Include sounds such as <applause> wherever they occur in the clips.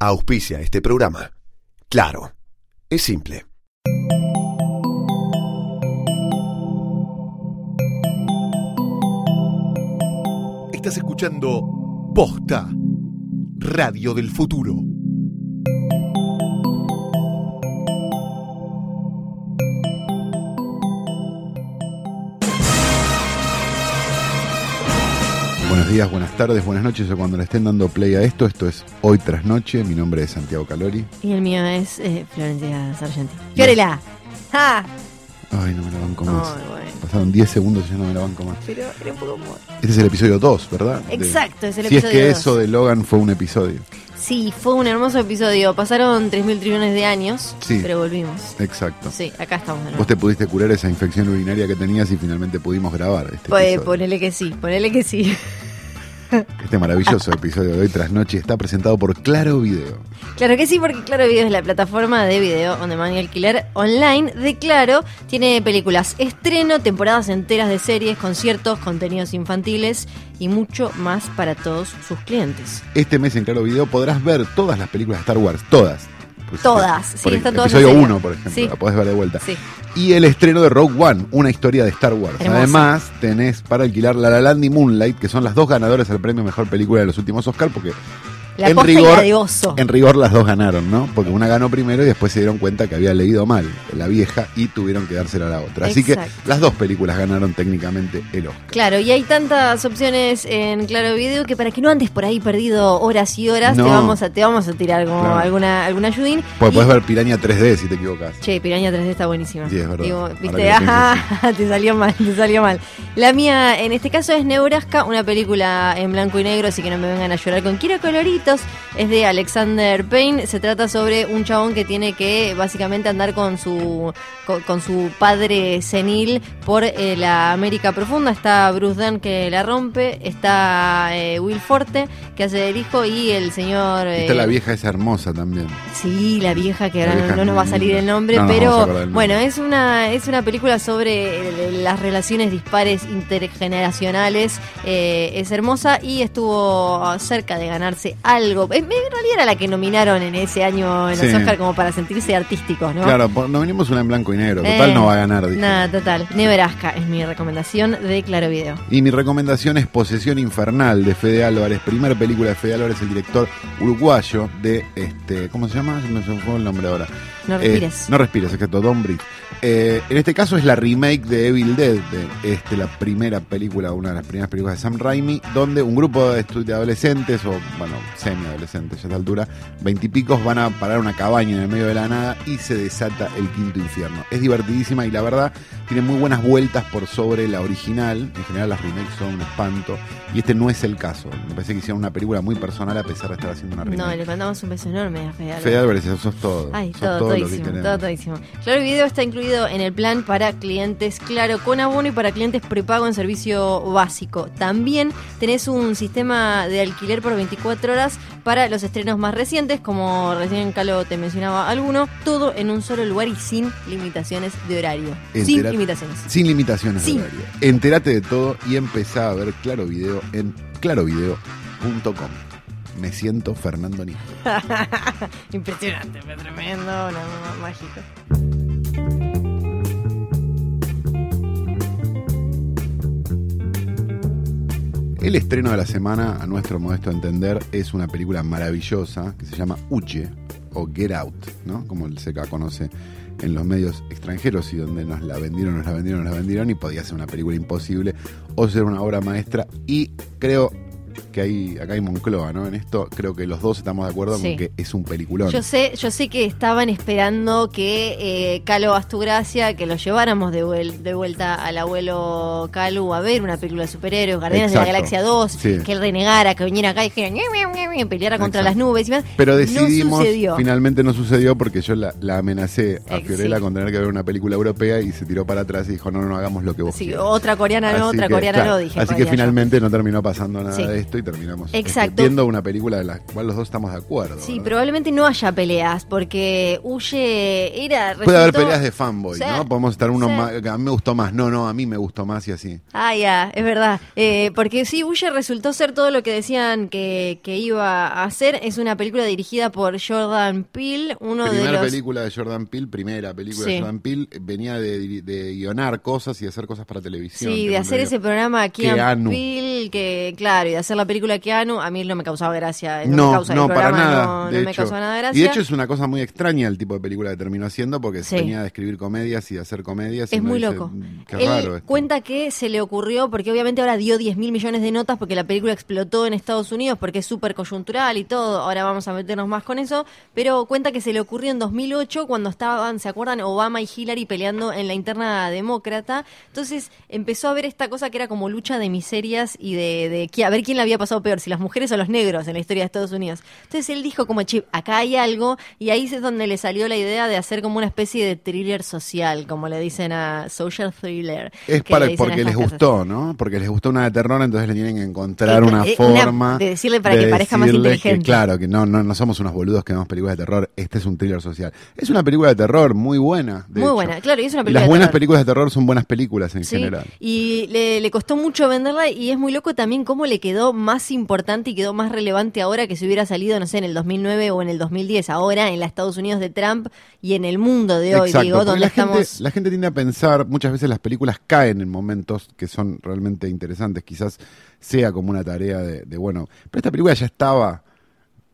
Auspicia este programa. Claro, es simple. Estás escuchando Posta, Radio del Futuro. Buenos días, buenas tardes, buenas noches o cuando le estén dando play a esto. Esto es Hoy tras Noche. Mi nombre es Santiago Calori. Y el mío es eh, Florencia Sargenti. ¡Fiorella! ¡Ja! Ay, no me la banco más. Ay, bueno. Pasaron 10 segundos y ya no me la banco más. Pero era un poco humor. Este es el episodio 2, ¿verdad? Exacto, es el si es episodio que dos. eso de Logan fue un episodio. Sí, fue un hermoso episodio. Pasaron 3.000 trillones de años, Sí. pero volvimos. Exacto. Sí, acá estamos de nuevo. Vos te pudiste curar esa infección urinaria que tenías y finalmente pudimos grabar este, Pues, episodio. ponele que sí, ponele que sí. Este maravilloso episodio de Hoy tras Noche está presentado por Claro Video. Claro que sí, porque Claro Video es la plataforma de video on demand y alquiler online de Claro. Tiene películas estreno, temporadas enteras de series, conciertos, contenidos infantiles y mucho más para todos sus clientes. Este mes en Claro Video podrás ver todas las películas de Star Wars, todas. Por- Todas, por sí, están todas Episodio en serio. 1, por ejemplo, Sí. la podés ver de vuelta. Sí. Y el estreno de Rogue One, una historia de Star Wars. Hermosa. Además, tenés para alquilar La La Land y Moonlight, que son las dos ganadoras al premio Mejor Película de los últimos Oscar, porque La en posta y rigor, la de oso. en rigor las dos ganaron, ¿no? Porque una ganó primero y después se dieron cuenta que había leído mal la vieja y tuvieron que dársela a la otra. Así que las dos películas ganaron técnicamente el Oscar. Claro, y hay tantas opciones en Claro Video que para que no andes por ahí perdido horas y horas, No. te vamos a te vamos a tirar como Claro. alguna alguna ayudín. Porque Y- podés ver Piraña 3D si te equivocas. Che, Piraña 3D está buenísima. Sí, es verdad. Digo, viste, ajá, <laughs> te salió mal, te salió mal. La mía, en este caso, es Nebraska, una película en blanco y negro, así que no me vengan a llorar con quiero Es de Alexander Payne. Se trata sobre un chabón que tiene que básicamente andar con su con, con su padre senil por eh, la América profunda. Está Bruce Dunn que la rompe, está eh, Will Forte que hace del hijo y el señor Está eh, la vieja esa hermosa también. Sí, la vieja que La ahora vieja no es nos va a salir el nombre, No a pero el bueno, es una es una película sobre eh, las relaciones dispares intergeneracionales. eh, es hermosa y estuvo cerca de ganarse algo. En realidad era la que nominaron en ese año en los Sí. Oscar como para sentirse artísticos, ¿no? Claro, no venimos una en blanco y negro. Total Eh, no va a ganar. Nada, total. Nebraska es mi recomendación de Claro Video. Y mi recomendación es Posesión Infernal de Fede Álvarez, primera película de Fede Álvarez, el director uruguayo de este, ¿cómo se llama? Se me fue el nombre ahora. No Eh, respires. no respires, exacto, Don't Breathe. Eh, en este caso es la remake de Evil Dead, de este, la primera película, una de las primeras películas de Sam Raimi, donde un grupo de, de adolescentes, o bueno, semi-adolescentes ya a esta altura, veintipicos, van a parar una cabaña en el medio de la nada y se desata el quinto infierno. Es divertidísima y la verdad tiene muy buenas vueltas por sobre la original. En general las remakes son un espanto y este no es el caso. Me parece que hicieron una película muy personal a pesar de estar haciendo una remake. No, le mandamos un beso enorme a Fede Álvarez. Fede Álvarez, sos todo. Ay, sos todo, todo todísimo, todo todísimo. Claro Video está incluido en el plan para clientes Claro con abono y para clientes prepago en servicio básico. También tenés un sistema de alquiler por 24 horas para los estrenos más recientes, como recién Calo te mencionaba alguno, todo en un solo lugar y sin limitaciones de horario. Sin limitaciones. Sin limitaciones Sin. de horario. Entérate de todo y empezá a ver Claro Video en clarovideo.com. Me siento Fernando Nijo. <laughs> Impresionante, fue tremendo, no, mágico. El estreno de la semana, a nuestro modesto entender, es una película maravillosa que se llama Uche o Get Out, ¿no? Como el SECA conoce en los medios extranjeros y donde nos la vendieron, nos la vendieron, nos la vendieron y podía ser una película imposible o ser una obra maestra y creo que hay, acá hay Moncloa, ¿no? En esto creo que los dos estamos de acuerdo Sí. con que es un peliculón. Yo sé, yo sé que estaban esperando que eh, Calo Astugracia, que lo lleváramos de, vuel- de vuelta al abuelo Calu a ver una película de superhéroes, Guardianes de la Galaxia 2, Sí. que él renegara, que viniera acá y dijera, peleara contra Exacto. las nubes y más. Pero decidimos, finalmente no sucedió porque yo la, la amenacé a Fiorella sí. con tener que ver una película europea y se tiró para atrás y dijo, no, no, no hagamos lo que vos Sí, quieras. otra coreana no, Así otra que, coreana claro, no, dije. Así que yo. finalmente no terminó pasando nada de esto y terminamos este, Exacto. viendo una película de la cual los dos estamos de acuerdo. Sí, ¿verdad? probablemente no haya peleas, porque huye era. Puede haber resultó- peleas de fanboy, ¿no? Podemos estar uno sí. más, a mí me gustó más, no, no, a mí me gustó más y así. Ah, ya, es verdad. Eh, porque sí, Huye resultó ser todo lo que decían que, que iba a hacer. Es una película dirigida por Jordan Peele, uno de Primera los... película de Jordan Peele, primera película Sí. de Jordan Peele, eh, venía de, de guionar cosas y hacer cosas para televisión. Sí, de hacer ese programa Keanu Keanu. Peele, que claro, y de hacer la película Keanu, a mí no me causaba gracia. No, me No, el no, para programa nada. No, de no me causaba nada gracia. Y de hecho es una cosa muy extraña el tipo de película que terminó haciendo porque Sí. venía de escribir comedias y de hacer comedias. Es muy dice, loco. "Mm, Qué Él raro esto". cuenta que se le ocurrió, porque obviamente ahora dio 10 mil millones de notas porque la película explotó en Estados Unidos porque es súper coyuntural y todo, ahora vamos a meternos más con eso, pero cuenta que se le ocurrió en 2008 cuando estaban, ¿se acuerdan? Obama y Hillary peleando en la interna demócrata, entonces empezó a ver esta cosa que era como lucha de miserias y de, de que- a ver quién la había pasado peor, si las mujeres o los negros en la historia de Estados Unidos. Entonces él dijo como, chip, acá hay algo y ahí es donde le salió la idea de hacer como una especie de thriller social, como le dicen a social thriller. Es para, le porque les gustó, ¿no? Porque les gustó una de terror, entonces le tienen que encontrar Eh, una una- forma. de decirle para que parezca más que, inteligente. claro, que no, no, no somos unos boludos que vemos películas de terror. Este es un thriller social. Es una película de terror muy buena. de Muy hecho. buena, claro, y es una película Las de buenas terror. películas de terror son buenas películas en Sí, general. y le, le costó mucho venderla y es muy loco también cómo le quedó más importante y quedó más relevante ahora que si hubiera salido, no sé, en el 2009 o en el 2010, ahora en los Estados Unidos de Trump y en el mundo de hoy, Exacto, digo, donde la gente, estamos... la gente tiende a pensar, muchas veces las películas caen en momentos que son realmente interesantes, quizás sea como una tarea de, de, bueno, pero esta película ya estaba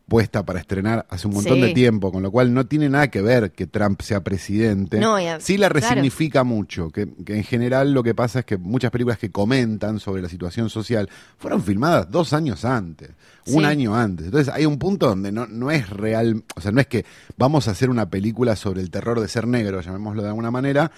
puesta para estrenar hace un montón Sí. de tiempo, con lo cual no tiene nada que ver que Trump sea presidente. No, sí la claro. resignifica mucho, que, que en general lo que pasa es que muchas películas que comentan sobre la situación social fueron filmadas dos años antes, un año antes. Entonces hay un punto donde no, no es real, o sea, no es que vamos a hacer una película sobre el terror de ser negro, llamémoslo de alguna manera,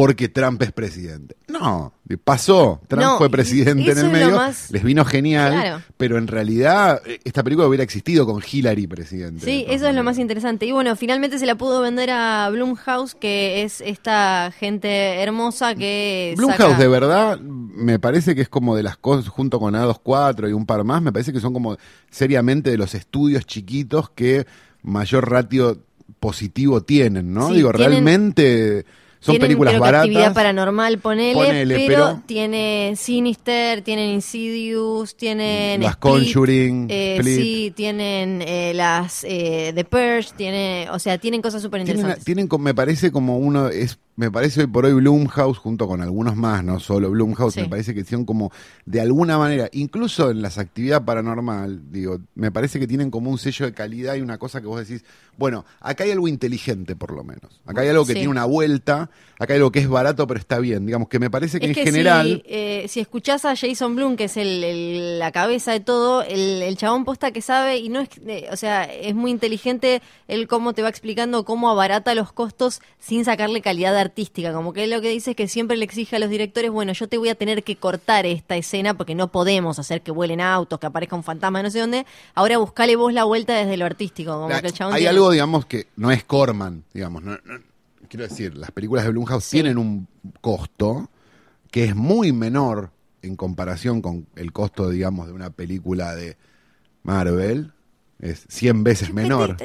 porque Trump es presidente. No, pasó. Trump No, fue presidente en el medio, más- les vino genial, Claro. pero en realidad eh, esta película hubiera existido con Hillary presidente. Sí, eso es lo más interesante. Y bueno, finalmente se la pudo vender a Blumhouse, que es esta gente hermosa que Blumhouse, saca- de verdad, me parece que es como de las cosas, junto con A24 y un par más, me parece que son como seriamente de los estudios chiquitos que mayor ratio positivo tienen, ¿no? Sí, Digo, tienen- realmente son Tienen, películas creo baratas. actividad paranormal, ponele, Ponele, pero, pero- tiene Sinister, tienen Insidious, tienen Las Split, Conjuring, eh, sí, tienen eh, las eh, The Purge, tiene, o sea, tienen cosas súper interesantes. tienen me parece como uno, es, me parece hoy por hoy Blumhouse, junto con algunos más, no solo Blumhouse, Sí. me parece que son como, de alguna manera, incluso en las actividades paranormal, digo, me parece que tienen como un sello de calidad y una cosa que vos decís, bueno, acá hay algo inteligente por lo menos, acá hay algo que Sí. tiene una vuelta, acá hay algo que es barato pero está bien, digamos que me parece que Es en que general... si, eh, si escuchás a Jason Blum, que es el, el- la cabeza de todo, el, el chabón posta que sabe, y no es, eh, o sea, es muy inteligente él cómo te va explicando cómo abarata los costos sin sacarle calidad artística. Como que él lo que dice es que siempre le exige a los directores, bueno, yo te voy a tener que cortar esta escena porque no podemos hacer que vuelen autos, que aparezca un fantasma, no sé dónde. Ahora buscale vos la vuelta desde lo artístico. Como La- que el hay tiene- algo, digamos, que no es Corman, digamos. no- no- quiero decir, las películas de Blumhouse Sí. tienen un costo que es muy menor en comparación con el costo, digamos, de una película de Marvel. Es 100 veces menor.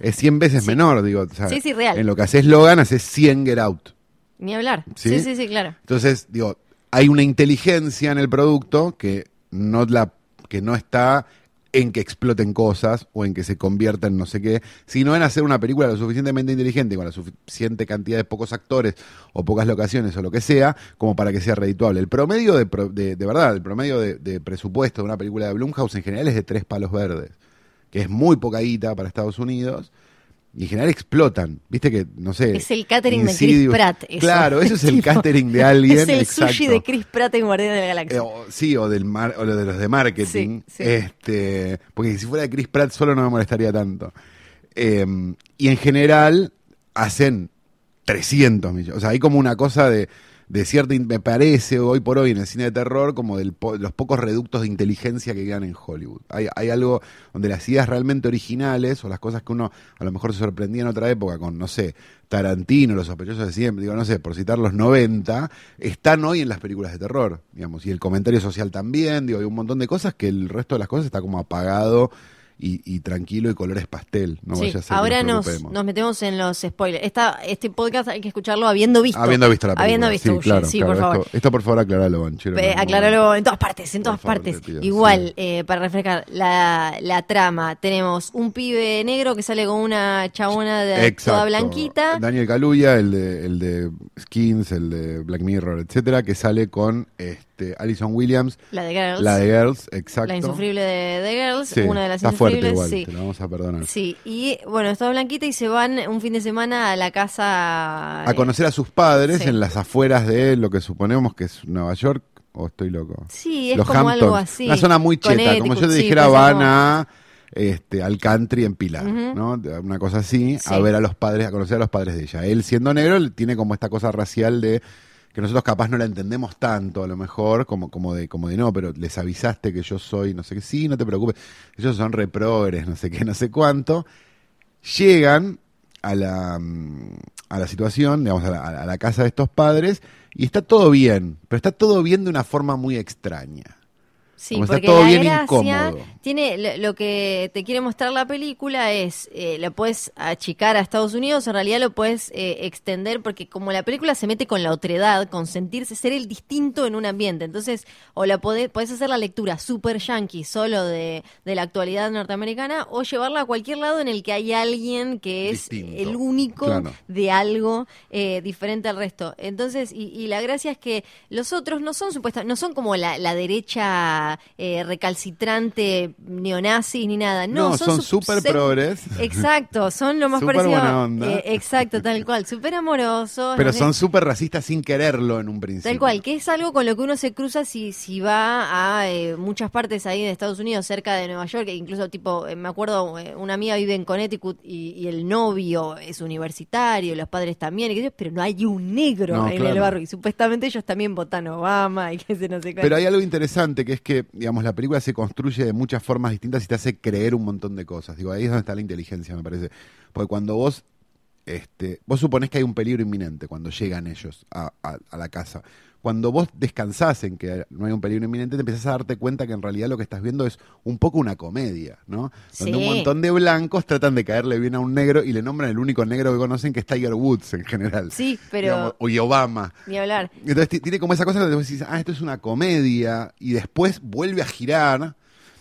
Es 100 veces Sí. menor, digo. o sea, Sí, sí, real. En lo que haces Logan, haces 100 Get Out. Ni hablar. ¿Sí? sí, sí, claro. Entonces, digo, hay una inteligencia en el producto que no la que no está en que exploten cosas o en que se convierta en no sé qué, sino en hacer una película lo suficientemente inteligente con la suficiente cantidad de pocos actores o pocas locaciones o lo que sea, como para que sea redituable. El promedio de, de, de verdad, el promedio de, de presupuesto de una película de Blumhouse en general es de tres palos verdes, que es muy poca guita para Estados Unidos. Y en general explotan, viste que, no sé. Es el catering de Chris Pratt. eso. Claro, eso es el <laughs> Tipo, catering de alguien. Es el exacto. sushi de Chris Pratt en Guardián de la Galaxia. Eh, o- sí, o, del mar, o de los de marketing. Sí, sí. Este, porque si fuera de Chris Pratt solo no me molestaría tanto. Eh, y en general hacen 300 millones. O sea, hay como una cosa de, de cierta, me parece hoy por hoy en el cine de terror, como de los pocos reductos de inteligencia que quedan en Hollywood. Hay, hay algo donde las ideas realmente originales o las cosas que uno a lo mejor se sorprendía en otra época con, no sé, Tarantino, Los sospechosos de siempre, digo, no sé, por citar los 90, están hoy en las películas de terror, digamos, y el comentario social también, digo, hay un montón de cosas que el resto de las cosas está como apagado y, y tranquilo y colores pastel. No Sí, vaya a ser que ahora nos nos, metemos en los spoilers. Esta, este podcast hay que escucharlo habiendo visto. Habiendo visto la película. Habiendo visto, sí, claro, sí, claro. por favor. Esto, esto, por favor aclaralo, Banchero. Eh, aclararlo en todas partes, en todas favor, partes. pido, Igual, sí. eh, para refrescar la, la trama, tenemos un pibe negro que sale con una chabona de toda blanquita. Daniel Kaluuya, el de, el de Skins, el de Black Mirror, etcétera, que sale con este Alison Williams, La de Girls. la de Girls, exacto. La insufrible de, de Girls. Sí, una de las está fuerte insufribles. igual, sí. te la vamos a perdonar. Sí, y bueno, es toda blanquita y se van un fin de semana a la casa. A conocer a sus padres Sí. en las afueras de lo que suponemos que es Nueva York, o estoy loco. Sí, es Los como algo así. Una zona muy cheta, como yo te dijera, van a este, al country en Pilar. ¿no? Una cosa así, Sí. a ver a los padres, a conocer a los padres de ella. Él siendo negro él tiene como esta cosa racial de que nosotros capaz no la entendemos tanto, a lo mejor, como, como de, como de no, pero les avisaste que yo soy, no sé qué, sí, no te preocupes, ellos son reprogres, no sé qué, <laughs> no sé cuánto. Llegan a la, mm, a la situación, digamos, a la, a la casa de estos padres, y está todo bien, pero está todo bien de una forma muy extraña. Sí, Como está porque todo la bien gracia incómodo. tiene lo, lo que te quiere mostrar la película es eh, lo puedes achicar a Estados Unidos, en realidad lo puedes eh, extender porque como la película se mete con la otredad, con sentirse ser el distinto en un ambiente, entonces o la podés, podés hacer la lectura super yankee solo de, de la actualidad norteamericana o llevarla a cualquier lado en el que hay alguien que es Distinto, el único claro. de algo eh, diferente al resto. Entonces, y, y la gracia es que los otros no son supuestas, no son como la, la derecha eh, recalcitrante neonazis ni nada. No, No, son súper se- progres. Exacto, son lo más Súper parecido. buena onda. eh, exacto, tal cual, súper amorosos. Pero son súper racistas sin quererlo en un principio. Tal cual, que es algo con lo que uno se cruza si, si va a eh, muchas partes ahí de Estados Unidos, cerca de Nueva York, e incluso tipo, me acuerdo, una amiga vive en Connecticut y, y el novio es universitario, los padres también, y yo, pero no hay un negro No, en claro. el barrio, y supuestamente ellos también votan Obama y qué sé no sé. Pero hay algo interesante que es que, digamos, la película se construye de muchas formas distintas y te hace creer un montón de cosas. Digo, ahí es donde está la inteligencia, me parece. Porque cuando vos, este, vos suponés que hay un peligro inminente cuando llegan ellos a, a- a la casa. Cuando vos descansás en que no hay un peligro inminente, te empezás a darte cuenta que en realidad lo que estás viendo es un poco una comedia, ¿no? Donde un montón de blancos tratan de caerle bien a un negro y le nombran el único negro que conocen, que es Tiger Woods en general. Sí, pero Digamos, o y Obama. ni hablar. Entonces ti- tiene como esa cosa que vos decís, ah, esto es una comedia, y después vuelve a girar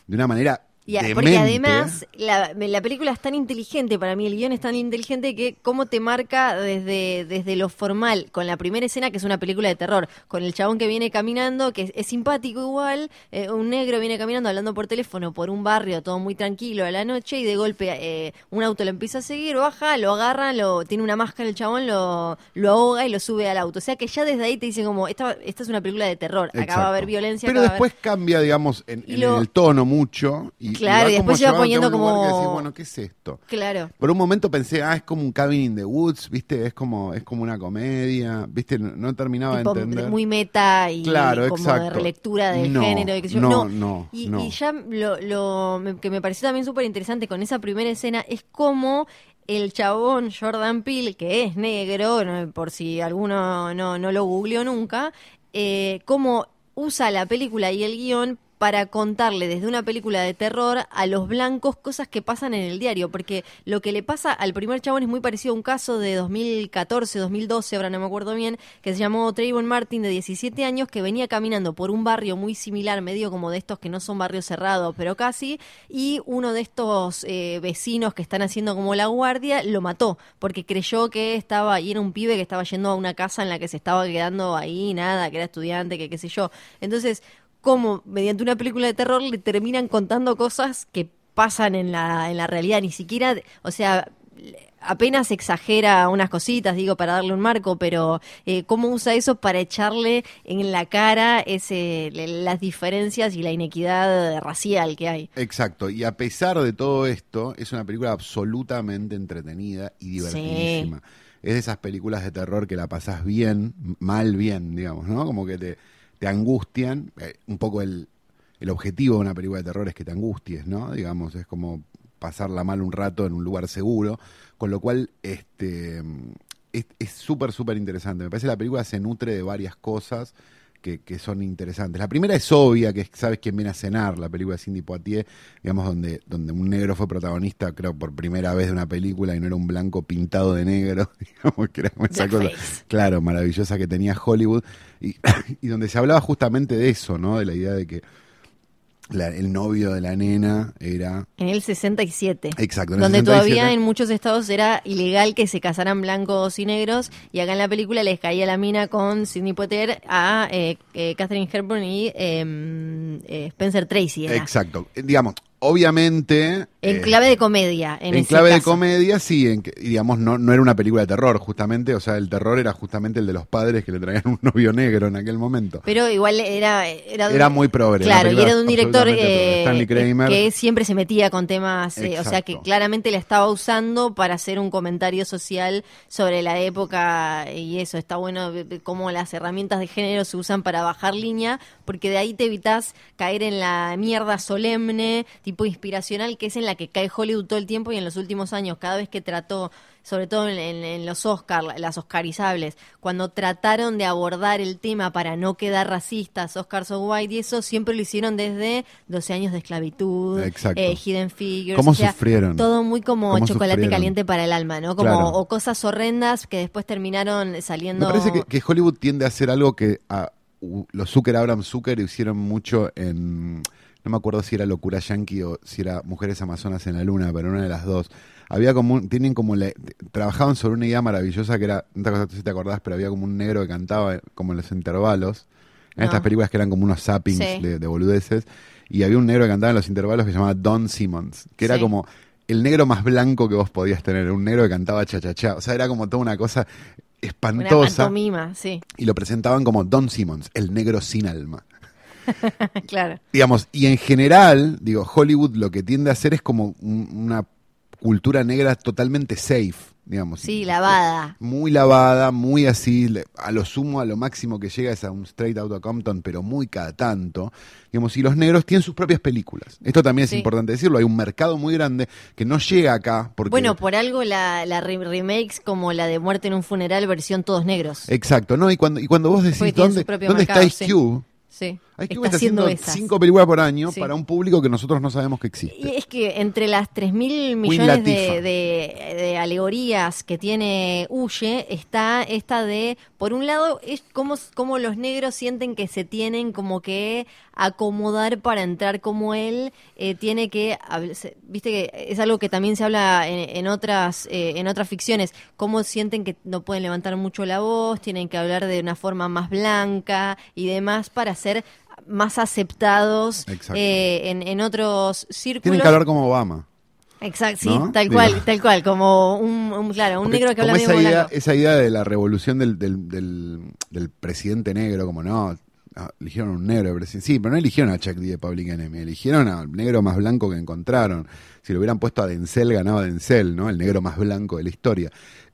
de una manera Y a- porque además la, la película es tan inteligente, para mí el guion es tan inteligente que cómo te marca desde, desde lo formal, con la primera escena que es una película de terror, con el chabón que viene caminando, que es, es simpático igual, eh, un negro viene caminando hablando por teléfono por un barrio todo muy tranquilo a la noche y de golpe eh, un auto lo empieza a seguir, baja, lo agarra, lo, tiene una máscara el chabón, lo, lo ahoga y lo sube al auto. O sea que ya desde ahí te dice como, esta, esta es una película de terror, acá va a Exacto. haber violencia. Pero haber- después cambia, digamos, en, Y en lo- el tono mucho. Y, Claro, y después se va llevándote a poniendo como- decís, bueno, ¿qué es esto? Claro. Por un momento pensé, ah, es como un Cabin in the Woods, ¿viste? Es como, es como una comedia, ¿viste? No, no terminaba tipo, de entender. muy meta y Claro, como de relectura de No, género yo. no, no, y, no. y ya lo, que me pareció también súper interesante con esa primera escena es cómo el chabón Jordan Peele, que es negro, no- por si alguno no, no lo googleó nunca, eh, cómo usa la película y el guion para contarle desde una película de terror a los blancos cosas que pasan en el diario, porque lo que le pasa al primer chabón es muy parecido a un caso de 2014, 2012, ahora no me acuerdo bien, que se llamó Trayvon Martin de 17 años, que venía caminando por un barrio muy similar, medio como de estos que no son barrios cerrados, pero casi, y uno de estos eh, vecinos que están haciendo como la guardia lo mató, porque creyó que estaba, y era un pibe que estaba yendo a una casa en la que se estaba quedando ahí, nada, que era estudiante, que qué sé yo. Entonces, como mediante una película de terror le terminan contando cosas que pasan en la, en la realidad, ni siquiera, o sea, apenas exagera unas cositas, digo, para darle un marco, pero eh, cómo usa eso para echarle en la cara ese, las diferencias y la inequidad racial que hay. Exacto, y a pesar de todo esto, es una película absolutamente entretenida y divertidísima. es de esas películas de terror que la pasás bien, mal bien, digamos, ¿no? Como que te, te angustian. Eh, un poco el, el objetivo de una película de terror es que te angusties, ¿no? Digamos, es como pasarla mal un rato en un lugar seguro, con lo cual este es súper, súper interesante. Me parece que la película se nutre de varias cosas que, que, son interesantes. La primera es obvia, que sabes quién viene a cenar, la película de Cindy Poitier, digamos, donde, donde un negro fue protagonista, creo, por primera vez de una película y no era un blanco pintado de negro, <laughs> digamos, que era esa cosa, claro, maravillosa que tenía Hollywood, y, <coughs> y donde se hablaba justamente de eso, ¿no? De la idea de que el novio de la nena era... En el 67. Exacto. En donde todavía en muchos estados era ilegal que se casaran blancos y negros, y acá en la película les caía la mina con Sidney Potter a eh, eh, Catherine Hepburn y em, eh, Spencer Tracy. Exacto. Digamos, obviamente... En clave de comedia. En, clave de comedia, sí, en, digamos, no, no era una película de terror, justamente, o sea, el terror era justamente el de los padres que le traían <laughs> un novio negro en aquel momento. Pero igual era... Era, era muy progre. Claro, y era de un director eh, que siempre se metía con temas, eh, o sea, que claramente le estaba usando para hacer un comentario social sobre la época y eso, está bueno cómo las herramientas de género se usan para bajar línea, porque de ahí te evitas caer en la mierda solemne, tipo inspiracional, que es en la que cae Hollywood todo el tiempo y en los últimos años, cada vez que trató, sobre todo en, los Oscars, las Oscarizables, cuando trataron de abordar el tema para no quedar racistas, Oscars o White y eso, siempre lo hicieron desde 12 años de esclavitud, eh, Hidden Figures. ¿Cómo sufrieron? Todo muy como chocolate caliente para el alma, ¿no? Como, O cosas horrendas que después terminaron saliendo... Me parece que, Hollywood tiende a hacer algo que a, los Zucker, Abraham Zucker, hicieron mucho en no me acuerdo si era Locura Yankee o si era Mujeres Amazonas en la Luna, pero una de las dos. Había como, tienen como, trabajaban sobre una idea maravillosa que era, no sé si te acordás, pero había como un negro que cantaba como en los intervalos, en estas películas que eran como unos zappings de, boludeces, y había un negro que cantaba en los intervalos que se llamaba Don Simmons, que era como el negro más blanco que vos podías tener, un negro que cantaba cha-cha-cha, o sea, era como toda una cosa espantosa. Una sí. Y lo presentaban como Don Simmons, el negro sin alma. <laughs> claro. Digamos, y en general, digo, Hollywood lo que tiende a hacer es como una cultura negra totalmente safe, digamos. Sí, lavada. Muy lavada, muy así, a lo sumo, a lo máximo que llega es a un Straight Outta Compton, pero muy cada tanto. Digamos, y los negros tienen sus propias películas. Esto también es importante decirlo, hay un mercado muy grande que no llega acá. Porque... Bueno, por algo la, la remakes como la de Muerte en un funeral versión todos negros. Exacto, ¿no? Y cuando, y cuando vos decís, ¿dónde, ¿dónde está Ice Cube? Sí. Hay que estar haciendo cinco películas por año para un público que nosotros no sabemos que existe. Y es que entre las 3 mil millones de, alegorías que tiene Huye, está esta de, por un lado, es como, como los negros sienten que se tienen como que acomodar para entrar como él, eh, tiene que, viste que es algo que también se habla en, otras, eh, en otras ficciones, cómo sienten que no pueden levantar mucho la voz, tienen que hablar de una forma más blanca y demás para ser más aceptados eh, en, otros círculos. Tienen que hablar como Obama. Exacto, sí, tal cual, tal cual, como un, claro, un negro que habla esa idea, esa idea de la revolución del, del, del, presidente negro, como no, eligieron un negro presidente. Sí, pero no eligieron a Chuck D de Public Enemy, eligieron al negro más blanco que encontraron. Si lo hubieran puesto a Denzel, ganaba Denzel, ¿no? El negro más blanco de la historia.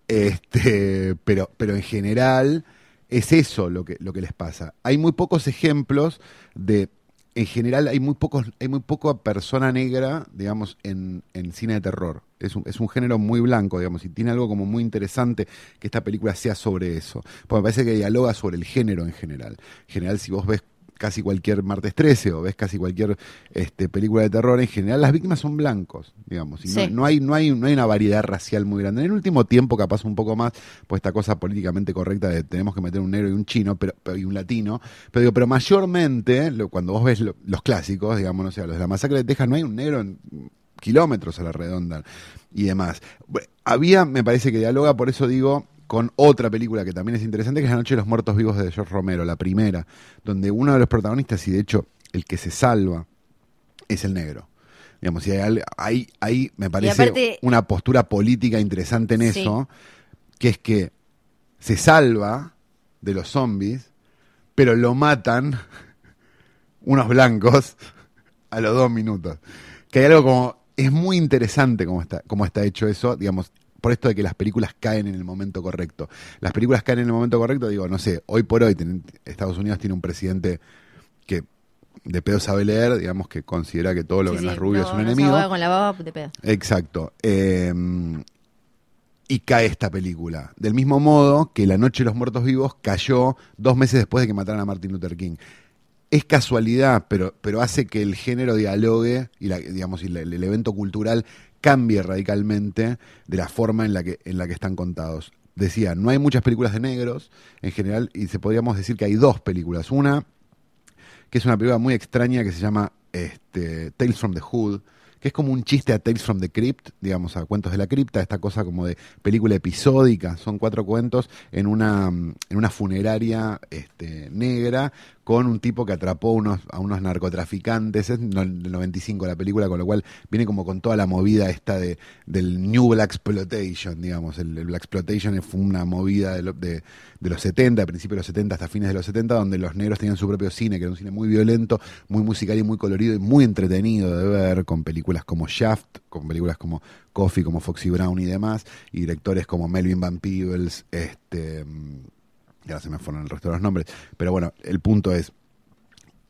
Este, pero, pero en general es eso lo que, lo que les pasa. Hay muy pocos ejemplos de, en general hay muy pocos, hay muy poca persona negra, digamos, en, en cine de terror. Es un, es un género muy blanco, digamos, y tiene algo como muy interesante que esta película sea sobre eso. Porque me parece que dialoga sobre el género en general. En general, si vos ves casi cualquier martes 13 o ves casi cualquier este, película de terror, en general las víctimas son blancos, digamos, y no, hay, no, hay, no hay una variedad racial muy grande. En el último tiempo capaz un poco más, pues esta cosa políticamente correcta de tenemos que meter un negro y un chino pero, y un latino, pero digo, pero mayormente, cuando vos ves los clásicos, digamos, no sé, los de la masacre de Texas, no hay un negro en kilómetros a la redonda y demás. Había, me parece que dialoga, por eso digo, con otra película que también es interesante, que es La Noche de los Muertos Vivos de George Romero, la primera, donde uno de los protagonistas, y de hecho el que se salva, es el negro. Digamos, y hay, hay, me parece una postura política interesante en eso, que es que se salva de los zombies, pero lo matan <laughs> unos blancos a los dos minutos. Que hay algo como, es muy interesante cómo está, cómo está hecho eso, digamos, por esto de que las películas caen en el momento correcto. Las películas caen en el momento correcto, digo, no sé, hoy por hoy ten- Estados Unidos tiene un presidente que de pedo sabe leer, digamos que considera que todo lo Sí, que sí, no es rubio no- es un no se enemigo. ahoga con la baba de pedo. Exacto. Eh, y cae esta película. Del mismo modo que La Noche de los Muertos Vivos cayó dos meses después de que mataran a Martin Luther King. Es casualidad, pero, pero hace que el género dialogue y, la, digamos, y la- el evento cultural cambie radicalmente de la forma en la que, en la que están contados. Decía, no hay muchas películas de negros en general y se podríamos decir que hay dos películas. Una que es una película muy extraña que se llama este, Tales from the Hood, que es como un chiste a Tales from the Crypt, digamos, a Cuentos de la Cripta, esta cosa como de película episódica, son cuatro cuentos en una, en una funeraria este, negra con un tipo que atrapó unos, a unos narcotraficantes, es del 95 la película, con lo cual viene como con toda la movida esta de, del New Black Exploitation, digamos, el, Black Exploitation fue una movida de, lo- de, de los 70, a principios de los 70 hasta fines de los 70, donde los negros tenían su propio cine, que era un cine muy violento, muy musical y muy colorido y muy entretenido de ver, con películas como Shaft, con películas como Coffee, como Foxy Brown y demás, y directores como Melvin Van Peebles, este... y ahora se me fueron el resto de los nombres, pero bueno, el punto es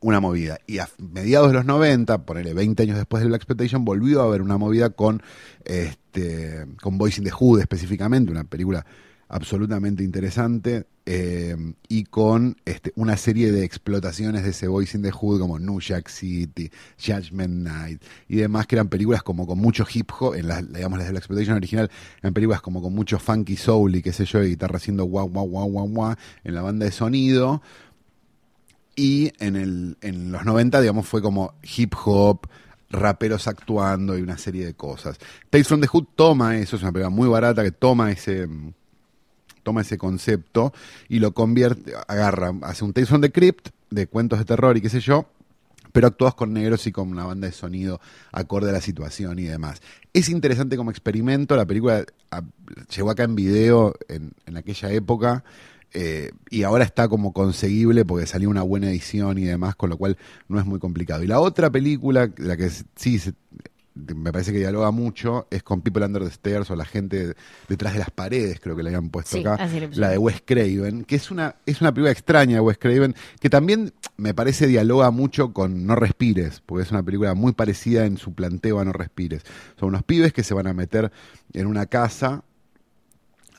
una movida. Y a mediados de los 90, ponele 20 años después del Black Exploitation, volvió a haber una movida con, este, con Boys the Hood específicamente, una película absolutamente interesante, eh, y con este, una serie de explotaciones de ese Boys in the Hood como New Jack City, Judgment Night y demás, que eran películas como con mucho hip hop, en las, digamos, las de la Exploitation original, eran películas como con mucho funky soul y qué sé yo, y guitarra haciendo guau, guau, guau, guau, guau, en la banda de sonido, y en, el, en los 90, digamos, fue como hip hop, raperos actuando y una serie de cosas. Tales from the Hood toma eso, es una película muy barata que toma ese toma ese concepto y lo convierte, agarra, hace un Tales from the Crypt de cuentos de terror y qué sé yo, pero actuados con negros y con una banda de sonido acorde a la situación y demás. Es interesante como experimento, la película a, llegó acá en video en, en aquella época eh, y ahora está como conseguible porque salió una buena edición y demás, con lo cual no es muy complicado. Y la otra película, la que sí se- me parece que dialoga mucho, es con People Under the Stairs o la gente detrás de las paredes, creo que le habían puesto Sí, acá, la de Wes Craven, que es una, es una película extraña de Wes Craven, que también me parece dialoga mucho con No Respires, porque es una película muy parecida en su planteo a No Respires. Son unos pibes que se van a meter en una casa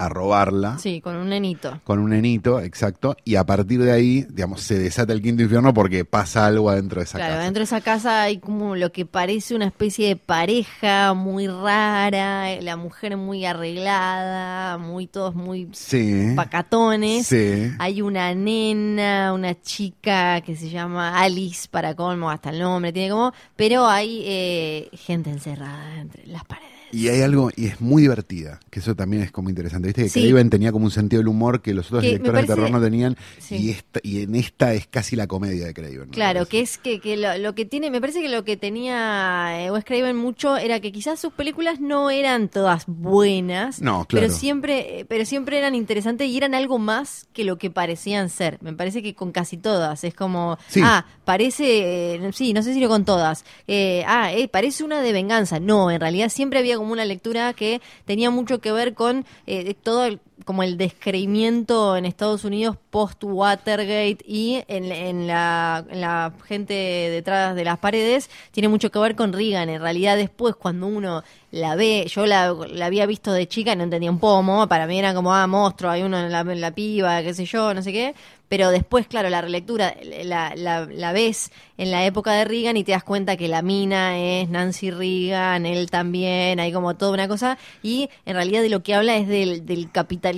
a robarla Sí, con un nenito. con un nenito, exacto, y a partir de ahí, digamos, se desata el quinto infierno porque pasa algo adentro de esa Claro, casa. dentro de esa casa hay como lo que parece una especie de pareja muy rara, la mujer muy arreglada, muy todos muy Sí. pacatones. Sí. Hay una nena, una chica que se llama Alice, para colmo, hasta el nombre tiene como, pero hay eh, gente encerrada entre las paredes. Y hay algo, y es muy divertida, que eso también es como interesante. Viste que Sí. Craven tenía como un sentido del humor que los otros Que directores de terror no tenían, Sí. y, esta, y en esta es casi la comedia de Craven. Claro, que es que, que lo, lo que tiene, me parece que lo que tenía eh, Wes Craven mucho era que quizás sus películas no eran todas buenas, No, claro. pero siempre, pero siempre eran interesantes y eran algo más que lo que parecían ser. Me parece que con casi todas es como, Sí. ah, parece, eh, sí, no sé si lo con todas, eh, ah, eh, parece una de venganza. No, en realidad siempre había como una lectura que tenía mucho que ver con eh, todo el como el descreimiento en Estados Unidos post Watergate y en, la, en la gente detrás de las paredes tiene mucho que ver con Reagan. En realidad después cuando uno la ve, yo la, la había visto de chica y no entendía un pomo, para mí era como, ah, monstruo, hay uno en la, en la piba, qué sé yo, no sé qué. Pero después, claro, la relectura la, la, la ves en la época de Reagan y te das cuenta que la mina es Nancy Reagan, él también, hay como toda una cosa. Y en realidad de lo que habla es del, del capitalismo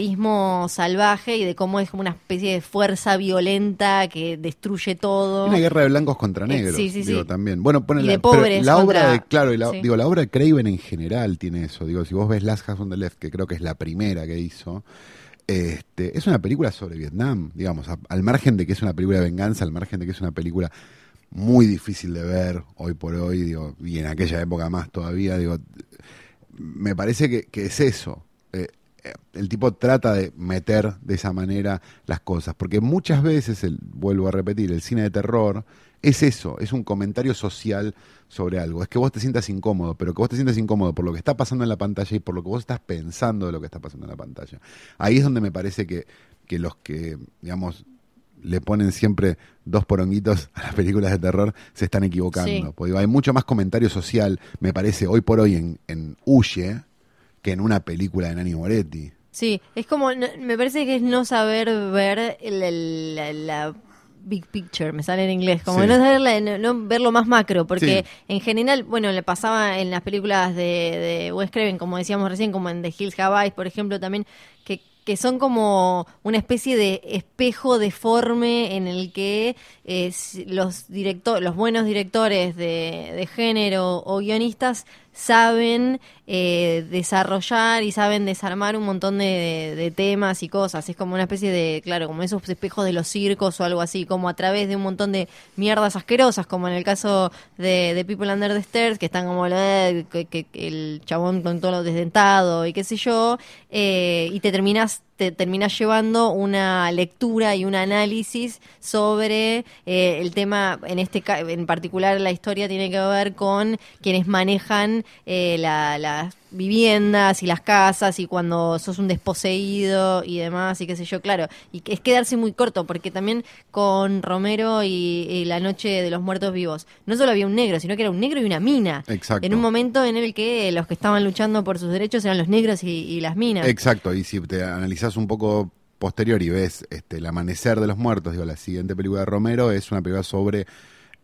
salvaje y de cómo es como una especie de fuerza violenta que destruye todo. Una guerra de blancos contra Eh, negros, sí, sí, digo, sí. también. Bueno, Y la, de pobres la obra contra- de, claro, y la, sí. digo, la obra de Craven en general tiene eso. Digo, si vos ves Last House on the Left, que creo que es la primera que hizo, este, es una película sobre Vietnam, digamos, a- al margen de que es una película de venganza, al margen de que es una película muy difícil de ver hoy por hoy, digo, y en aquella época más todavía, digo, me parece que, que es eso. Eh, el tipo trata de meter de esa manera las cosas, porque muchas veces, el, vuelvo a repetir, el cine de terror es eso, es un comentario social sobre algo, es que vos te sientas incómodo, pero que vos te sientas incómodo por lo que está pasando en la pantalla y por lo que vos estás pensando de lo que está pasando en la pantalla. Ahí es donde me parece que, que los que, digamos, le ponen siempre dos poronguitos a las películas de terror, se están equivocando. Sí. Porque hay mucho más comentario social, me parece, hoy por hoy en, en Huye, que en una película de Nani Moretti. Sí, es como, me parece que es no saber ver la, la big picture, me sale en inglés, como Sí. no saber la- no, no ver lo más macro, porque Sí. en general, bueno, le pasaba en las películas de, de Wes Craven, como decíamos recién, como en The Hills Have Eyes, por ejemplo, también, que que son como una especie de espejo deforme en el que eh, los directo- los buenos directores de, de género o guionistas saben eh, desarrollar y saben desarmar un montón de, temas y cosas. Es como una especie de, claro, como esos espejos de los circos o algo así, como a través de un montón de mierdas asquerosas, como en el caso de, People Under the Stairs, que están como eh, el chabón con todo lo desdentado y qué sé yo, eh, y te terminas te llevando una lectura y un análisis sobre eh, el tema, en este en particular la historia tiene que ver con quienes manejan eh, la- las viviendas y las casas y cuando sos un desposeído y demás y qué sé yo, claro, y que es quedarse muy corto porque también con Romero y, y La Noche de los Muertos Vivos no solo había un negro, sino que era un negro y una mina. Exacto. En un momento en el que los que estaban luchando por sus derechos eran los negros y, y las minas. Exacto, y si te analizás un poco posterior y ves este, El Amanecer de los Muertos, digo, la siguiente película de Romero es una película sobre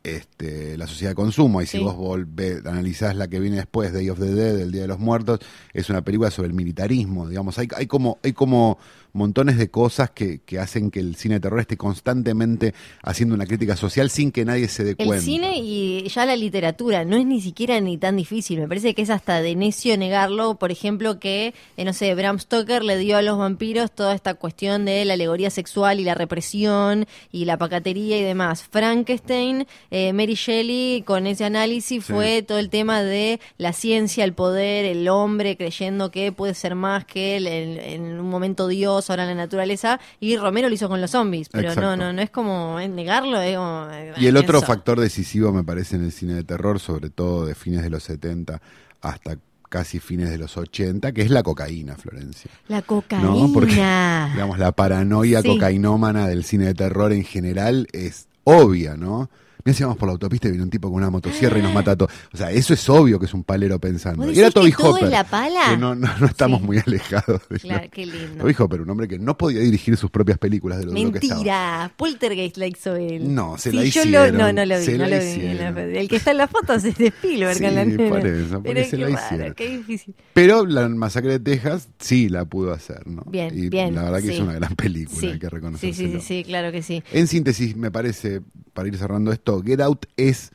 este, la sociedad de consumo, y si Sí. vos volvés, analizás la que viene después, Day of the Dead, el Día de los Muertos, es una película sobre el militarismo, digamos, hay, hay como, hay como montones de cosas que, que hacen que el cine de terror esté constantemente haciendo una crítica social sin que nadie se dé El cuenta. cine y ya la literatura no es ni siquiera ni tan difícil. Me parece que es hasta de necio negarlo. Por ejemplo, que, eh, no sé, Bram Stoker le dio a los vampiros toda esta cuestión de la alegoría sexual y la represión y la pacatería y demás. Frankenstein, eh, Mary Shelley, con ese análisis Sí. fue todo el tema de la ciencia, el poder, el hombre creyendo que puede ser más que él en, en un momento Dios, ahora la naturaleza. Y Romero lo hizo con los zombies. Pero Exacto. no, no, no es como negarlo. Es como, Y el otro factor decisivo, me parece, en el cine de terror, sobre todo de fines de los 70 hasta casi fines de los 80, que es la cocaína, Florencia. La cocaína. ¿No? Porque, digamos, la paranoia Sí. cocainómana del cine de terror en general es obvia, ¿no? Mira si vamos por la autopista y viene un tipo con una motosierra y nos mata a todos. O sea, eso es obvio que es un palero pensando. ¿Vos Y era Toby que todo Hopper. es la pala? que no, no, no estamos Sí. muy alejados de Claro, lo- qué lindo. Toby Hopper, un hombre que no podía dirigir sus propias películas de lo duro que. Mentira, Poltergeist la hizo él. No, se Sí, la yo Lo, no, no lo vi, no lo vi. El que está en la foto es de Spielberg. Sí, la nena. por eso, porque Pero se la raro, hicieron. qué difícil. Pero la masacre de Texas sí la pudo hacer, ¿no? Bien, y bien, la verdad que es una gran película, hay que sí, reconocerlo. sí, sí, sí, claro que sí. En síntesis, me parece, para ir cerrando esto, Get Out es,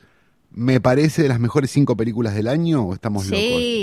me parece, de las mejores cinco películas del año o estamos Sí,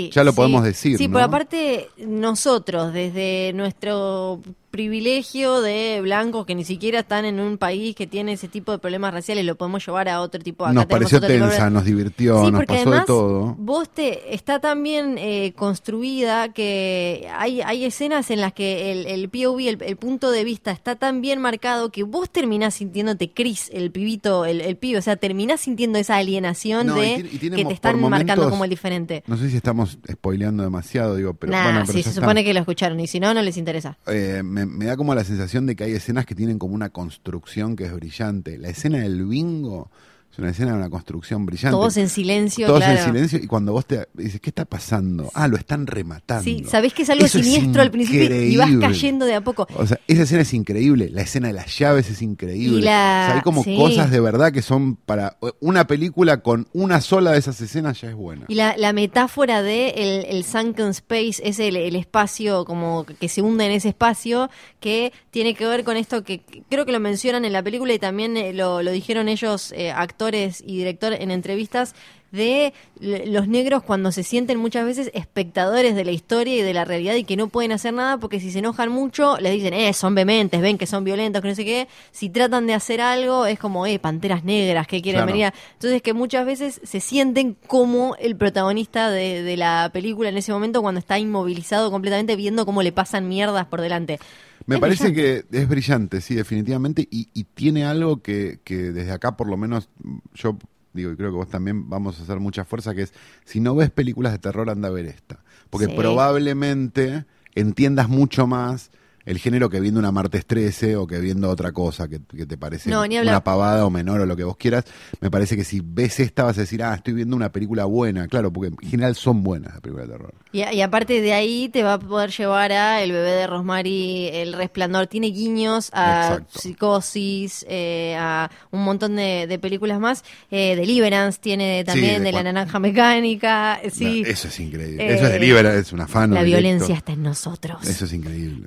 locos. Ya lo sí. podemos decir, Sí, ¿no? pero aparte nosotros, desde nuestro privilegio de blancos que ni siquiera están en un país que tiene ese tipo de problemas raciales, lo podemos llevar a otro tipo. Acá nos pareció tensa, nos divirtió, Sí, nos pasó además de todo. vos te está tan bien eh, construida que hay, hay escenas en las que el, el POV, el, el punto de vista está tan bien marcado que vos terminás sintiéndote Chris, el pibito, el, el pibe, o sea, terminás sintiendo esa alienación No, de y que te están marcando como el diferente. No sé si estamos spoileando demasiado, digo, pero nah, bueno, pero sí, se está. supone que lo escucharon y si no, no les interesa. Eh, me, me da como la sensación de que hay escenas que tienen como una construcción que es brillante. La escena del bingo es una escena de una construcción brillante. Todos en silencio, Todos claro. en silencio y cuando vos te dices, ¿qué está pasando? Ah, lo están rematando. Sí, sabés que es algo Eso siniestro al principio y vas cayendo de a poco. O sea, esa escena es increíble, la escena de las llaves es increíble. La- O sea, hay como sí. cosas de verdad que son para una película con una sola de esas escenas ya es buena. Y la, la metáfora de el, el sunken space es el, el espacio como que se hunde en ese espacio que tiene que ver con esto que creo que lo mencionan en la película y también eh, lo, lo dijeron ellos, eh, actores y director, en entrevistas. de los negros cuando se sienten muchas veces espectadores de la historia y de la realidad y que no pueden hacer nada porque si se enojan mucho les dicen, eh, son vehementes, ven que son violentos, que no sé qué. Si tratan de hacer algo es como, eh, panteras negras, que quieren Claro. venir a- Entonces que muchas veces se sienten como el protagonista de, de la película en ese momento cuando está inmovilizado completamente viendo cómo le pasan mierdas por delante. Me Es parece brillante. que es brillante, sí, definitivamente, y, y tiene algo que, que desde acá por lo menos yo digo, y creo que vos también vamos a hacer mucha fuerza, que es, si no ves películas de terror, anda a ver esta. Porque Sí. probablemente entiendas mucho más el género que viendo una martes 13 o que viendo otra cosa que, que te parece No, una pavada o menor o lo que vos quieras. Me parece que si ves esta vas a decir, ah, estoy viendo una película buena. Claro, porque en general son buenas las películas de terror. Y, y aparte de ahí te va a poder llevar a El bebé de Rosemary, El resplandor. Tiene guiños a Exacto. Psicosis, eh, a un montón de, de películas más. Eh, Deliverance tiene también, de de, La Naranja Mecánica. eh, Sí, eso es increíble. Eh, eso es deliberate, es un afán. la directo. violencia está en nosotros. Eso es increíble.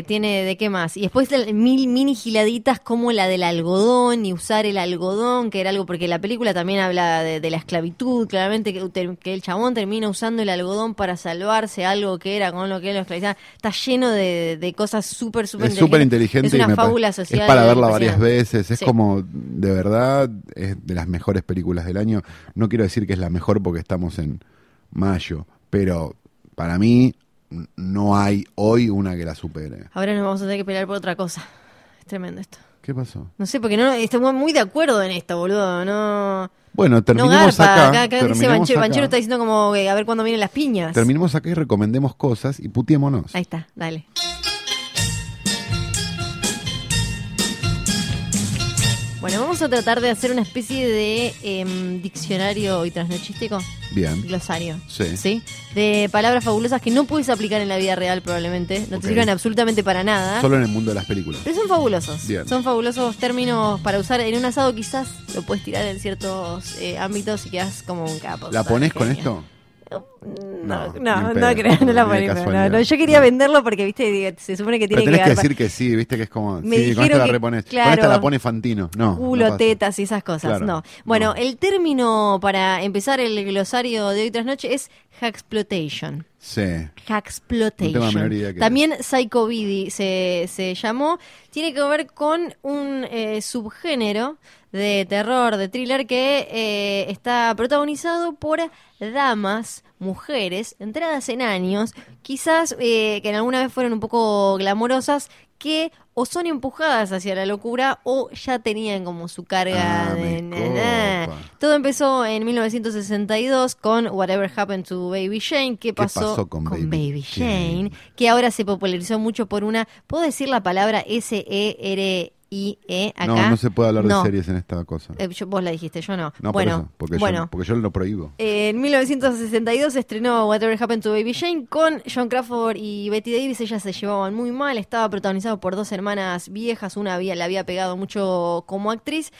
Eh, tiene de qué más. Y después de mil mini giladitas como la del algodón y usar el algodón, que era algo, porque la película también habla de, de la esclavitud, claramente que, el chabón termina usando el algodón para salvarse algo que era con lo que él lo esclavizaba. Está lleno de, de cosas súper, súper es súper inteligente Es y una fábula social. es para verla varias veces es Sí. como de verdad es de las mejores películas del año no quiero decir que es la mejor porque estamos en mayo pero para mí no hay hoy una que la supere Ahora nos vamos a tener que pelear por otra cosa. Es tremendo esto. ¿qué pasó? No sé, porque no estamos muy de acuerdo en esto, boludo. No, bueno no terminemos garpa. acá, Acá, acá dice terminemos Banchero, acá. Banchero está diciendo como a ver cuándo vienen las piñas. terminemos acá y recomendemos cosas y putiémonos Ahí está, dale. Bueno, vamos a tratar de hacer una especie de em, diccionario y trasnochístico, bien glosario. Sí. De palabras fabulosas que no puedes aplicar en la vida real probablemente, no te sirven absolutamente para nada. solo en el mundo de las películas Pero son fabulosos. Bien. Son fabulosos términos para usar en un asado. Quizás lo puedes tirar en ciertos eh, ámbitos y quedas como un capo. ¿la sos ponés con esto? No, No, no, creo, no la ponemos, no. Yo quería venderlo porque, viste, se supone que tiene pero tenés que que, decir que sí, viste que es como Me sí, con esta la repones con claro. esta la pone Fantino no culo, no tetas y esas cosas. Claro, no. Bueno, no. el término para empezar el glosario de hoy tras noche es hacksploitation. sí Hacksploitation. No También Psychobidi se, se llamó. Tiene que ver con un eh, subgénero de terror, de thriller, que eh, está protagonizado por damas, mujeres, entradas en años, quizás eh, que en alguna vez fueron un poco glamorosas, que o son empujadas hacia la locura o ya tenían como su carga Ah, de... na, na. Todo empezó en 1962 con Whatever Happened to Baby Jane. ¿Qué pasó, pasó con Baby Jane? Jane? Que ahora se popularizó mucho por una. ¿Puedo decir la palabra S-E-R-I-E acá? No, no se puede hablar No. de series en esta cosa. Eh, yo- vos la dijiste, yo no. No, bueno, por eso, porque, bueno. yo, porque yo lo prohíbo. Eh, En 1962 se estrenó Whatever Happened to Baby Jane con John Crawford y Betty Davis. Ellas se llevaban muy mal. Estaba protagonizado por dos hermanas viejas. Una había, le había pegado mucho como actriz.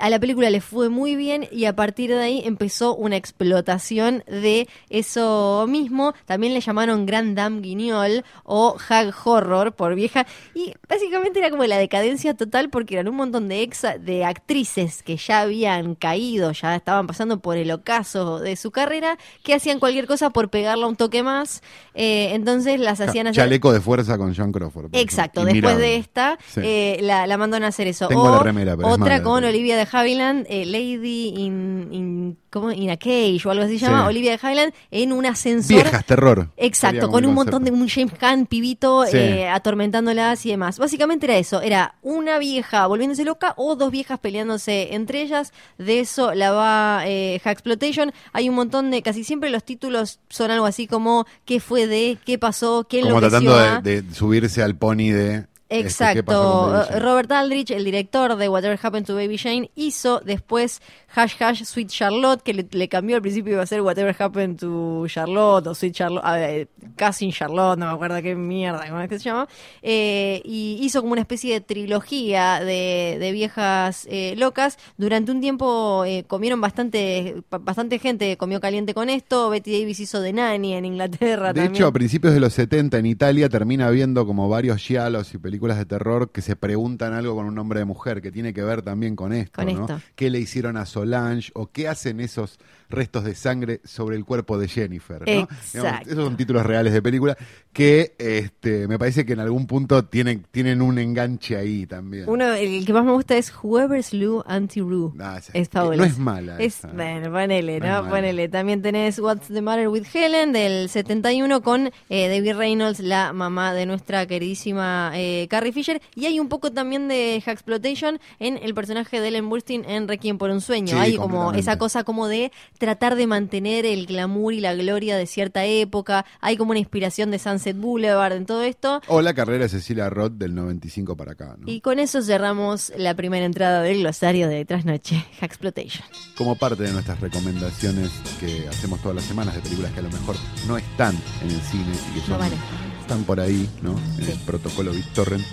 A la película le fue muy bien y a partir de ahí empezó una explotación de eso mismo. También le llamaron Grand Dame Guignol o Hag Horror por vieja. Y básicamente era como la decadencia total porque eran un montón de, exa, de actrices que ya habían caído, ya estaban pasando por el ocaso de su carrera, que hacían cualquier cosa por pegarla un toque más. Eh, entonces las hacían hacer... Chaleco de fuerza con John Crawford. Exacto, después de esta Sí. eh, la, la mandan a hacer eso. Tengo o la remera, pero es otra con Olivia de Havilland, eh, Lady in, in, ¿cómo? in a Cage o algo así se llama, Sí. Olivia de Havilland en un ascensor. Viejas, terror. Exacto, con como un montón de un James Caan pibito Sí. eh, atormentándolas y demás. Básicamente era eso, era una vieja volviéndose loca o dos viejas peleándose entre ellas. De eso la va eh, Hacksploitation. Hay un montón de, casi siempre los títulos son algo así como qué fue de, qué pasó, qué Como enloqueció tratando de, de subirse al pony de. Este, ¿qué pasó con Exacto. Jane? Robert Aldrich, el director de Whatever Happened to Baby Jane, hizo después Hash Hash Sweet Charlotte, que le, le cambió al principio iba a ser Whatever Happened to Charlotte o Sweet Charlotte, eh, Cousin Charlotte, no me acuerdo qué mierda, ¿cómo es que se llama? Eh, y hizo como una especie de trilogía de, de viejas eh, locas. Durante un tiempo eh, comieron bastante, ba- bastante gente, comió caliente con esto. Betty Davis hizo de Nanny en Inglaterra De también. hecho, a principios de los 70 en Italia termina habiendo como varios giallos y películas películas de terror que se preguntan algo con un nombre de mujer, que tiene que ver también con esto, Con ¿no? esto. ¿Qué le hicieron a Solange o qué hacen esos restos de sangre sobre el cuerpo de Jennifer? ¿no? Exacto. esos son títulos reales de película que este, me parece que en algún punto tienen, tienen un enganche ahí también. Uno, el que más me gusta es Whoever Slew Auntie Rue. Ah, esa- es fabuloso. no es mala Es, esa. bueno, ponele, No ¿no? Ponele. También tenés What's the Matter with Helen del 71 con eh, Debbie Reynolds, la mamá de nuestra queridísima eh, Carrie Fisher. Y hay un poco también de Haxploitation en el personaje de Ellen Burstyn en Requiem por un sueño. Sí, hay como esa cosa como de tratar de mantener el glamour y la gloria de cierta época. Hay como una inspiración de Sunset Boulevard en todo esto. O la carrera de Cecilia Roth del 95 para acá. ¿no? Y con eso cerramos la primera entrada del glosario de Trasnoche, Haxploitation. como parte de nuestras recomendaciones que hacemos todas las semanas de películas que a lo mejor no están en el cine y que No son, vale. están por ahí, ¿no? En Sí. el protocolo BitTorrent.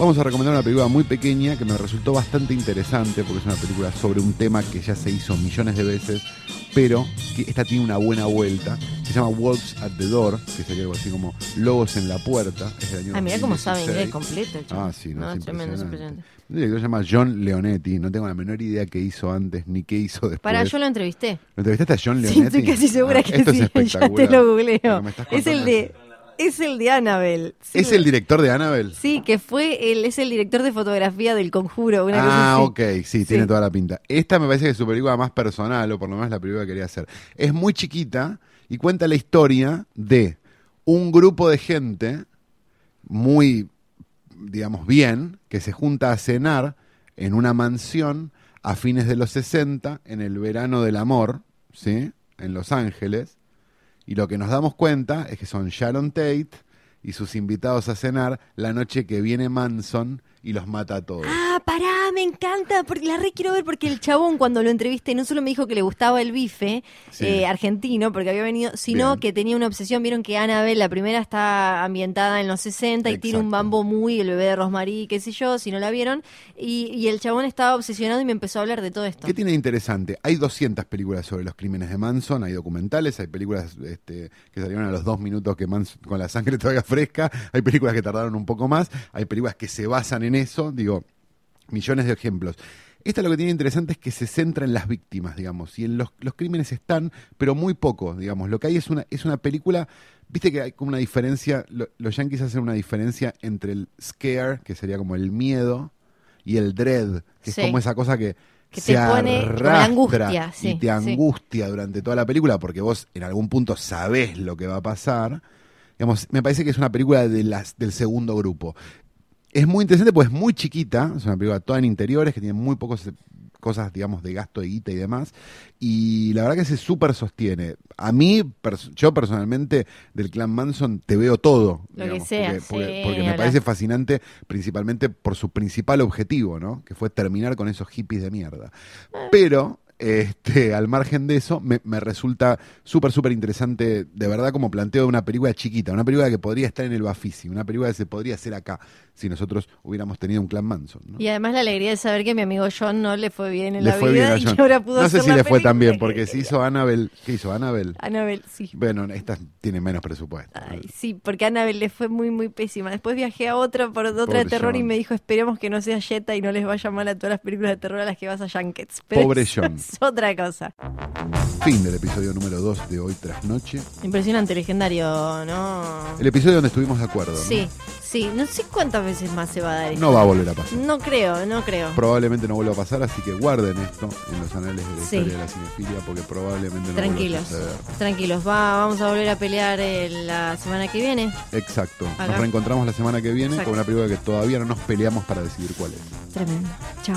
Vamos a recomendar una película muy pequeña que me resultó bastante interesante porque es una película sobre un tema que ya se hizo millones de veces, pero que esta tiene una buena vuelta. Se llama Wolves at the Door, que sería algo así como Lobos en la Puerta. Es del año Ah, mira cómo sabe 2016. inglés completo. Ah, sí, no, No, es tremendo, es impresionante. impresionante. Un director se llama John Leonetti, no tengo la menor idea qué hizo antes ni qué hizo después. Para, yo lo entrevisté. ¿Lo entrevistaste a John Sí, Leonetti? estoy casi segura Ah, que esto sí. Es <laughs> ya te lo googleo. Es el de, es el de Annabelle. Sí. ¿Es el director de Annabelle? Sí, que fue el, es el director de fotografía del Conjuro. Una Ah, ok, sí, Sí. tiene toda la pinta. Esta me parece que es su película más personal, o por lo menos la película que quería hacer. Es muy chiquita y cuenta la historia de un grupo de gente muy, digamos, bien, que se junta a cenar en una mansión a fines de los 60, en el verano del amor, ¿sí? En Los Ángeles. Y lo que nos damos cuenta es que son Sharon Tate y sus invitados a cenar la noche que viene Manson y los mata a todos. Ah, pará, me encanta. Porque la re quiero ver porque el chabón cuando lo entrevisté no solo me dijo que le gustaba el bife Sí. eh, argentino, porque había venido, sino Bien. que tenía una obsesión. Vieron que Annabelle, la primera, está ambientada en los 60 y tiene un bambo muy, el bebé de Rosemary, qué sé yo, si no la vieron. Y, y el chabón estaba obsesionado y me empezó a hablar de todo esto. ¿Qué tiene de interesante? Hay 200 películas sobre los crímenes de Manson, hay documentales, hay películas este, que salieron a los dos minutos que Manson, con la sangre <laughs> todavía fresca, hay películas que tardaron un poco más, hay películas que se basan en eso, digo, millones de ejemplos. Esta lo que tiene interesante es que se centra en las víctimas, digamos, y en los, los crímenes están, pero muy poco, digamos. Lo que hay es una, es una película, viste que hay como una diferencia, lo- los yankees hacen una diferencia entre el scare, que sería como el miedo, y el dread, que Sí. es como esa cosa que, Que se te pone arrastra angustia, sí, y te sí. angustia durante toda la película porque vos en algún punto sabés lo que va a pasar. Digamos, me parece que es una película de las, del segundo grupo. Es muy interesante porque es muy chiquita, es una película toda en interiores que tiene muy pocas cosas, digamos, de gasto de guita y demás. Y la verdad que se súper sostiene. A mí, pers- yo personalmente, del clan Manson, te veo todo. Lo que sea, porque, porque- sí, porque ni me parece fascinante, principalmente por su principal objetivo, ¿no? Que fue terminar con esos hippies de mierda. Pero, este, <laughs> al margen de eso, me, me resulta súper, súper interesante, de verdad, como planteo de una película chiquita, una película que podría estar en el Bafisi, una película que se podría hacer acá, si nosotros hubiéramos tenido un clan Manson, ¿no? Y además la alegría de saber que mi amigo John no le fue bien en Le la fue bien vida y que ahora pudo No sé si le fue tan bien, porque que se hizo Annabelle, ¿qué hizo Annabelle? Annabelle, sí. Bueno, esta tiene menos presupuesto. sí, porque a Annabelle le fue muy, muy pésima. Después viajé a otra, por otra de terror y me dijo, esperemos que no sea Jetta y no les vaya mal a todas las películas de terror a las que vas a Junkets. Pero Pobre <laughs> John. Es otra cosa. Fin del episodio número 2 de Hoy Tras Noche. Impresionante, legendario, ¿no? El episodio donde estuvimos de acuerdo. ¿no? Sí, sí. No sé cuántas veces más se va a dar esto. No va a volver a pasar. No creo, no creo. Probablemente no vuelva a pasar, así que guarden esto en los anales de la Sí. historia de la cinefilia, porque probablemente no Tranquilos, vuelva a suceder. tranquilos. Va, vamos a volver a pelear eh, la semana que viene. Exacto. Acá. Nos reencontramos la semana que viene Exacto. con una película que todavía no nos peleamos para decidir cuál es. Tremendo. Chao.